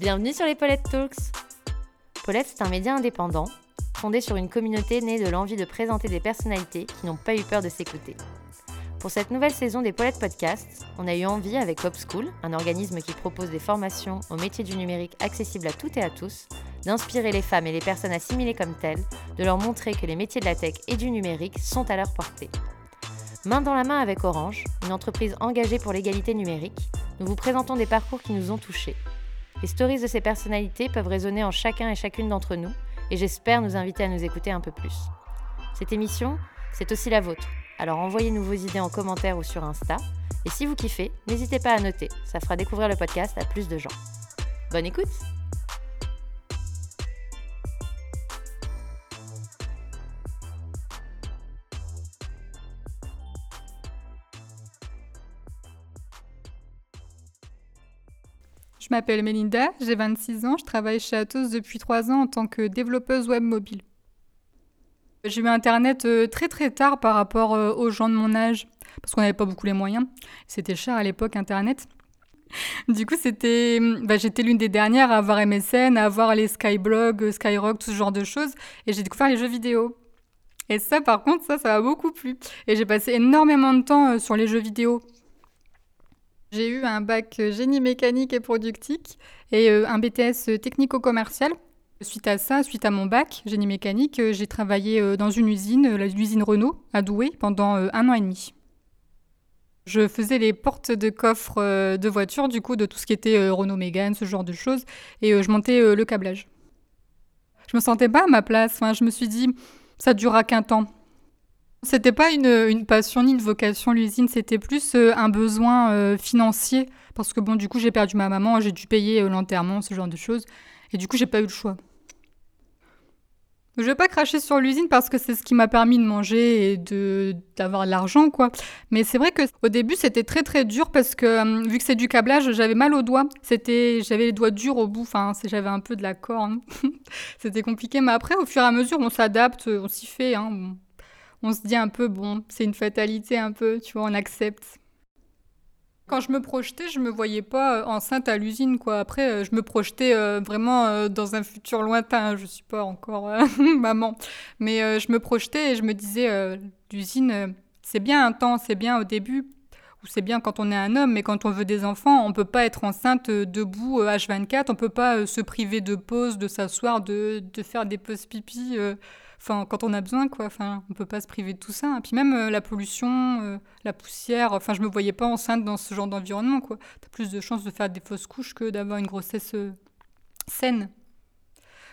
Bienvenue sur les Paulette Talks. Paulette, c'est un média indépendant, fondé sur une communauté née de l'envie de présenter des personnalités qui n'ont pas eu peur de s'écouter. Pour cette nouvelle saison des Paulette Podcasts, on a eu envie avec Pop School, un organisme qui propose des formations au métier du numérique accessibles à toutes et à tous, d'inspirer les femmes et les personnes assimilées comme telles, de leur montrer que les métiers de la tech et du numérique sont à leur portée. Main dans la main avec Orange, une entreprise engagée pour l'égalité numérique, nous vous présentons des parcours qui nous ont touchés. Les stories de ces personnalités peuvent résonner en chacun et chacune d'entre nous, et j'espère nous inviter à nous écouter un peu plus. Cette émission, c'est aussi la vôtre, alors envoyez-nous vos idées en commentaire ou sur Insta, et si vous kiffez, n'hésitez pas à noter, ça fera découvrir le podcast à plus de gens. Bonne écoute Je m'appelle Melinda, j'ai 26 ans, je travaille chez Atos depuis 3 ans en tant que développeuse web mobile. J'ai eu Internet euh, très très tard par rapport euh, aux gens de mon âge, parce qu'on n'avait pas beaucoup les moyens. C'était cher à l'époque Internet. Du coup, c'était, bah, j'étais l'une des dernières à avoir MSN, à avoir les Skyblog, Skyrock, tout ce genre de choses, et j'ai découvert les jeux vidéo. Et ça, par contre, ça, ça m'a beaucoup plu. Et j'ai passé énormément de temps euh, sur les jeux vidéo. J'ai eu un bac génie mécanique et productique et un BTS technico-commercial. Suite à ça, suite à mon bac génie mécanique, j'ai travaillé dans une usine, l'usine Renault, à Douai, pendant un an et demi. Je faisais les portes de coffres de voitures, du coup, de tout ce qui était Renault Mégane, ce genre de choses, et je montais le câblage. Je me sentais pas à ma place. Enfin, je me suis dit, ça durera qu'un temps. C'était pas une, une, passion ni une vocation, l'usine, c'était plus euh, un besoin euh, financier. Parce que bon, du coup, j'ai perdu ma maman, j'ai dû payer euh, l'enterrement, ce genre de choses. Et du coup, j'ai pas eu le choix. Je vais pas cracher sur l'usine parce que c'est ce qui m'a permis de manger et de d'avoir de l'argent quoi. Mais c'est vrai que au début c'était très très dur parce que vu que c'est du câblage, j'avais mal aux doigts. C'était j'avais les doigts durs au bout, enfin j'avais un peu de la corne. c'était compliqué mais après au fur et à mesure on s'adapte, on s'y fait hein se dit un peu, bon, c'est une fatalité un peu, tu vois, on accepte. Quand je me projetais, je me voyais pas euh, enceinte à l'usine, quoi. Après, euh, je me projetais euh, vraiment dans un futur lointain. Je suis pas encore maman, mais je me projetais et je me disais, l'usine, c'est bien un temps, c'est bien au début, ou c'est bien quand on est un homme, mais quand on veut des enfants, on peut pas être enceinte debout H24, on peut pas se priver de pause, de s'asseoir, de, de, faire des pauses pipi quand on a besoin quoi enfin on peut pas se priver de tout ça hein. puis même euh, la pollution euh, la poussière enfin je me voyais pas enceinte dans ce genre d'environnement quoi as plus de chances de faire des fausses couches que d'avoir une grossesse euh, saine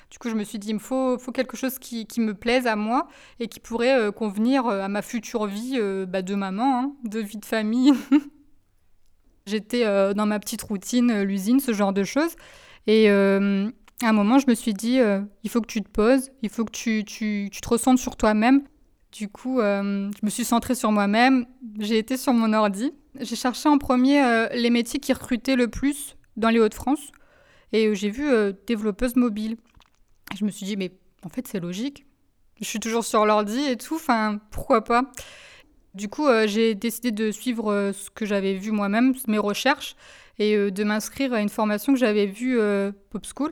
du coup, je me suis dit, il me faut, quelque chose qui, qui, me plaise à moi et qui pourrait convenir à ma future vie bah, de maman, hein, de vie de famille. J'étais dans ma petite routine, l'usine, ce genre de choses. Et, à un moment, je me suis dit, euh, il faut que tu te poses, il faut que tu, te ressentes sur toi-même. Du coup, euh, je me suis centrée sur moi-même, j'ai été sur mon ordi. J'ai cherché en premier euh, les métiers qui recrutaient le plus dans les Hauts-de-France. Et j'ai vu développeuse mobile. je me suis dit, mais en fait, c'est logique. Je suis toujours sur l'ordi et tout, enfin, pourquoi pas? Du coup, j'ai décidé de suivre ce que j'avais vu moi-même, mes recherches, et de m'inscrire à une formation que j'avais vue Pop School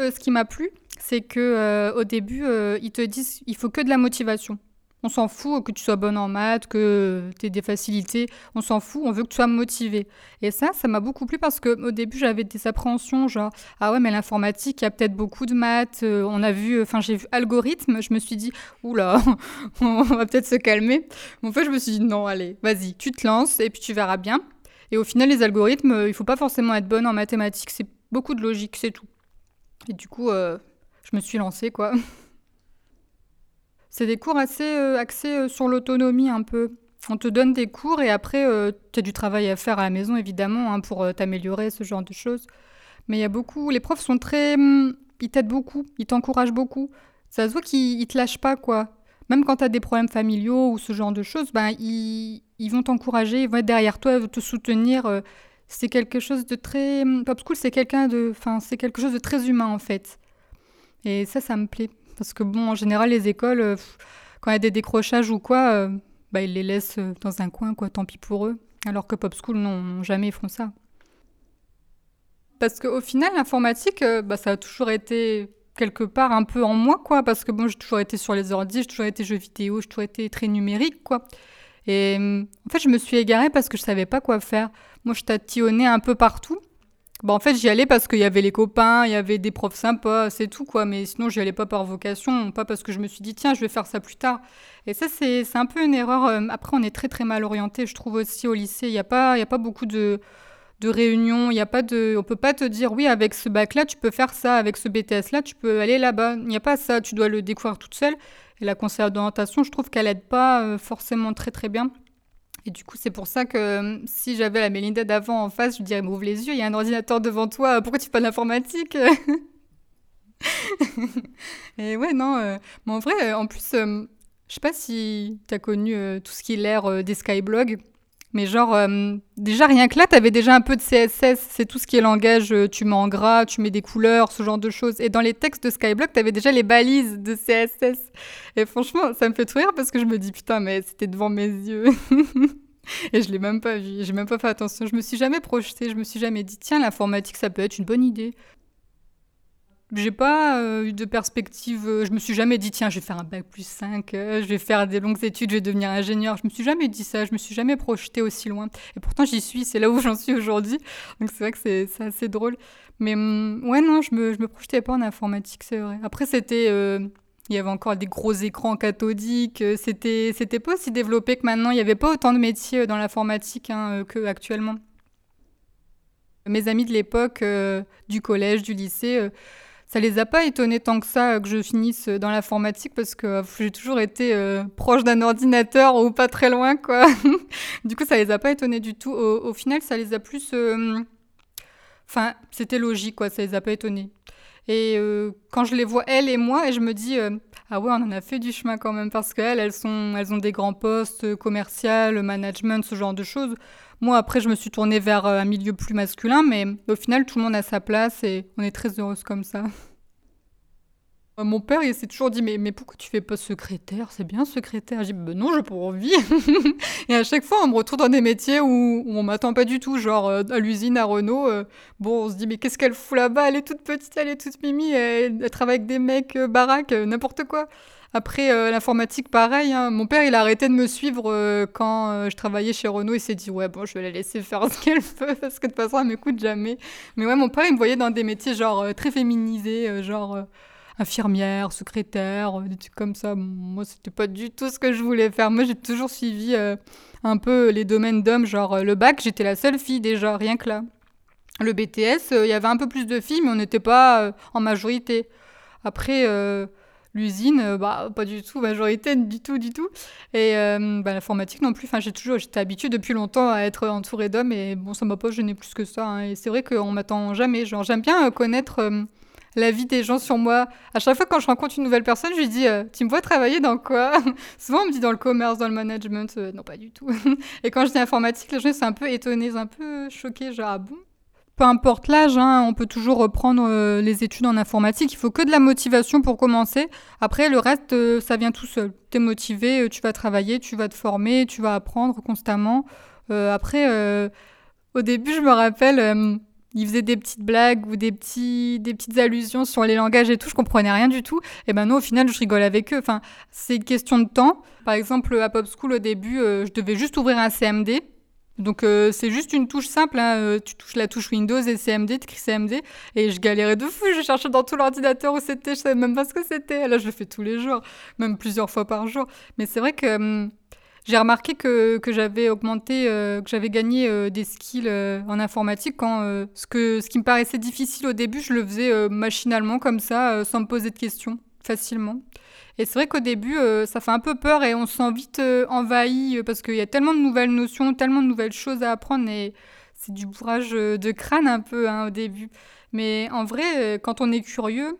euh, ce qui m'a plu, c'est que euh, au début, euh, ils te disent il faut que de la motivation. On s'en fout que tu sois bonne en maths, que tu aies des facilités. On s'en fout, on veut que tu sois motivé. Et ça, ça m'a beaucoup plu parce qu'au début, j'avais des appréhensions, genre, ah ouais, mais l'informatique, il y a peut-être beaucoup de maths. on a vu, enfin, j'ai vu algorithme. Je me suis dit, oula, on va peut-être se calmer. Mais en fait, je me suis dit, non, allez, vas-y, tu te lances et puis tu verras bien. Et au final, les algorithmes, il faut pas forcément être bonne en mathématiques. C'est beaucoup de logique, c'est tout. Et du coup, euh, je me suis lancée, quoi. C'est des cours assez euh, axés euh, sur l'autonomie un peu. On te donne des cours et après, tu as du travail à faire à la maison, évidemment, hein, pour t'améliorer, ce genre de choses. Mais il y a beaucoup... Les profs sont très... Hmm, ils t'aident beaucoup, ils t'encouragent beaucoup. Ça se voit qu'ils te lâchent pas, quoi. Même quand tu as des problèmes familiaux ou ce genre de choses, ben, ils, ils vont t'encourager, ils vont être derrière toi, ils vont te soutenir c'est quelque chose de très pop school c'est quelqu'un de enfin c'est quelque chose de très humain en fait. Et ça ça me plaît. Parce que bon en général les écoles euh, quand il y a des décrochages ou quoi euh, bah ils les laissent euh, dans un coin quoi. Tant pis pour eux. Alors que pop school non jamais ils font ça. Parce qu'au final, l'informatique, bah, ça a toujours été quelque part un peu en moi, quoi. Parce que bon, j'ai toujours été sur les ordi, j'ai toujours été jeux vidéo, j'ai toujours été très numérique, quoi. Et en fait, je me suis égarée parce que je savais pas quoi faire. Moi, je tatillonnais un peu partout. Bah, en fait, j'y allais parce qu'il y avait les copains, il y avait des profs sympas, c'est tout, quoi. Mais sinon, j'y allais pas par vocation, pas parce que je me suis dit, tiens, je vais faire ça plus tard. Et ça, c'est un peu une erreur. Euh, après, on est très, très mal orienté, je trouve aussi au lycée. Il n'y a, pas, y a pas beaucoup de, de réunions, il y a pas de... On peut pas te dire, oui, avec ce bac-là, tu peux faire ça, avec ce BTS-là, tu peux aller là-bas. Il n'y a pas ça, tu dois le découvrir toute seule. Et la conseillère d'orientation, je trouve qu'elle aide pas euh, forcément très, très bien. Et du coup, c'est pour ça que euh, si j'avais la Mélinda d'avant en face, je dirais, ouvre les yeux, il y a un ordinateur devant toi, pourquoi tu fais pas d'informatique? Et ouais, non, euh, mais en vrai, euh, en plus, je sais pas si tu as connu tout ce qui est l'ère des Skyblogs. Mais genre, euh, déjà rien que là, tu avais déjà un peu de CSS, c'est tout ce qui est langage, euh, tu mets en gras, tu mets des couleurs, ce genre de choses. Et dans les textes de Skyblock, tu avais déjà les balises de CSS. Et franchement, ça me fait tout rire parce que je me dis, putain, mais c'était devant mes yeux. Et je l'ai même pas vu, j'ai même pas fait attention. Je me suis jamais projetée, je me suis jamais dit, tiens, l'informatique, ça peut être une bonne idée. J'ai pas euh, eu de perspective. Euh, je me suis jamais dit, tiens, je vais faire un bac plus 5, euh, je vais faire des longues études, je vais devenir ingénieur. Je me suis jamais dit ça, je me suis jamais projetée aussi loin. Et pourtant, j'y suis, c'est là où j'en suis aujourd'hui. Donc, c'est vrai que c'est assez drôle. Mais mm, ouais, non, je me, je me projetais pas en informatique, c'est vrai. Après, c'était. il y avait encore des gros écrans cathodiques. C'était, c'était pas aussi développé que maintenant. Il n'y avait pas autant de métiers dans l'informatique hein, qu'actuellement. Mes amis de l'époque, du collège, du lycée, ça les a pas étonnés tant que ça que je finisse dans l'informatique parce que euh, j'ai toujours été euh, proche d'un ordinateur ou pas très loin quoi. du coup, ça les a pas étonnés du tout. Au, final, ça les a plus. Euh, enfin, c'était logique quoi. Ça les a pas étonnés. Et quand je les vois elles et moi, et je me dis ah ouais, on en a fait du chemin quand même parce qu'elles, elles sont, elles ont des grands postes commerciaux, management, ce genre de choses. Moi, après, je me suis tournée vers euh, un milieu plus masculin, mais au final, tout le monde a sa place et on est très heureuse comme ça. Euh, mon père, il s'est toujours dit mais, mais pourquoi tu fais pas secrétaire? C'est bien secrétaire. J'ai dit ben non, j'ai pas envie. et à chaque fois, on me retrouve dans des métiers où, on m'attend pas du tout, genre euh, à l'usine à Renault. bon, on se dit mais qu'est-ce qu'elle fout là-bas? Elle est toute petite, elle est toute mimi, elle, travaille avec des mecs baraques, n'importe quoi. Après, euh, l'informatique, pareil. Hein. Mon père, il a arrêté de me suivre euh, quand euh, je travaillais chez Renault. Il s'est dit, ouais, bon, je vais la laisser faire ce qu'elle veut parce que de toute façon, elle m'écoute jamais. Mais ouais, mon père, il me voyait dans des métiers genre très féminisés, genre infirmière, secrétaire, des trucs comme ça. moi, c'était pas du tout ce que je voulais faire. Moi, j'ai toujours suivi un peu les domaines d'hommes, genre le bac, j'étais la seule fille déjà, rien que là. Le BTS, il y avait un peu plus de filles, mais on n'était pas en majorité. Après, L'usine, euh, bah, pas du tout, majorité, du tout, du tout. Et euh, bah, l'informatique non plus. Enfin, j'ai toujours, j'étais habituée depuis longtemps à être entourée d'hommes et bon, ça m'a pas gêné plus que ça. Hein. Et c'est vrai qu'on m'attend jamais. Genre, j'aime bien euh, connaître la vie des gens sur moi. À chaque fois quand je rencontre une nouvelle personne, je lui dis Tu me vois travailler dans quoi Souvent, on me dit dans le commerce, dans le management. non, pas du tout. et quand je dis informatique, les gens sont un peu étonnés, un peu choqués. Genre, ah bon peu importe l'âge, hein, on peut toujours reprendre euh, les études en informatique. Il faut que de la motivation pour commencer. Après, le reste, euh, ça vient tout seul. Tu es motivé, euh, tu vas travailler, tu vas te former, tu vas apprendre constamment. après, au début, je me rappelle, ils faisaient des petites blagues ou des, petits, des petites allusions sur les langages et tout. Je comprenais rien du tout. Et maintenant, au final, je rigole avec eux. Enfin, c'est une question de temps. Par exemple, à Pop School, au début, je devais juste ouvrir un CMD. Donc euh, c'est juste une touche simple, hein. euh, tu touches la touche Windows et CMD, tu écris CMD, et je galérais de fou, je cherchais dans tout l'ordinateur où c'était, je savais même pas ce que c'était. Là je le fais tous les jours, même plusieurs fois par jour. Mais c'est vrai que hum, j'ai remarqué que, que j'avais augmenté, euh, que j'avais gagné des skills en informatique quand ce, que, ce qui me paraissait difficile au début, je le faisais machinalement comme ça, sans me poser de questions, facilement. Et c'est vrai qu'au début, euh, ça fait un peu peur et on se sent vite euh, envahi euh, parce qu'il y a tellement de nouvelles notions, tellement de nouvelles choses à apprendre et c'est du bourrage de crâne un peu hein, au début. Mais en vrai, quand on est curieux,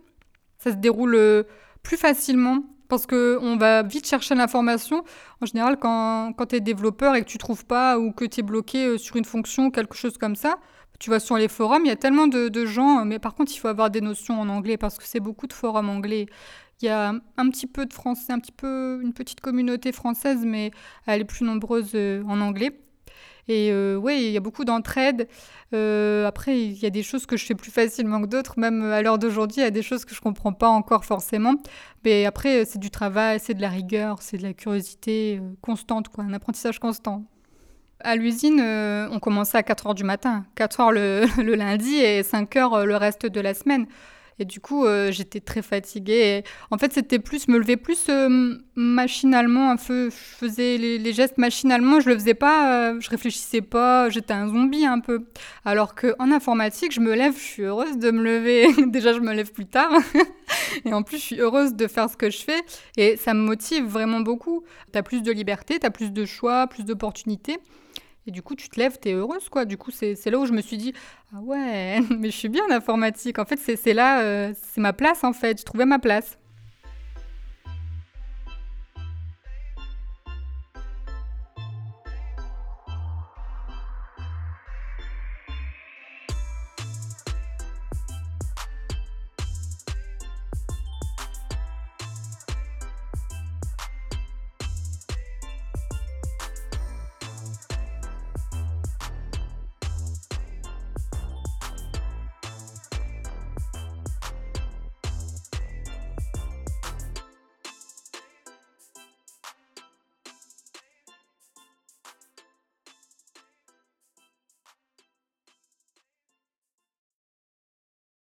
ça se déroule plus facilement parce qu'on va vite chercher l'information. En général, quand, tu es développeur et que tu trouves pas ou que tu es bloqué sur une fonction, quelque chose comme ça, tu vas sur les forums, il y a tellement de, de, gens, mais par contre, il faut avoir des notions en anglais parce que c'est beaucoup de forums anglais. Il y a un petit peu de français, un petit peu une petite communauté française, mais elle est plus nombreuse euh, en anglais. Et euh, oui, il y a beaucoup d'entraide. Euh, après, il y a des choses que je fais plus facilement que d'autres. Même à l'heure d'aujourd'hui, il y a des choses que je comprends pas encore forcément. Mais après, c'est du travail, c'est de la rigueur, c'est de la curiosité constante, quoi, un apprentissage constant. À l'usine, on commençait à 4 heures du matin, 4 heures le, le lundi et 5 heures le reste de la semaine. Et du coup, euh, j'étais très fatiguée. en fait, c'était plus, me lever plus euh, machinalement, un peu. Je faisais les, gestes machinalement, je le faisais pas, euh, je réfléchissais pas, j'étais un zombie un peu. Alors qu'en informatique, je me lève, je suis heureuse de me lever. Déjà, je me lève plus tard. et en plus, je suis heureuse de faire ce que je fais. Et ça me motive vraiment beaucoup. Tu as plus de liberté, tu as plus de choix, plus d'opportunités. Et du coup, tu te lèves, tu es heureuse, quoi. Du coup, c'est là où je me suis dit, ah ouais, mais je suis bien en informatique. En fait, c'est là, euh, c'est ma place, en fait. Je trouvais ma place.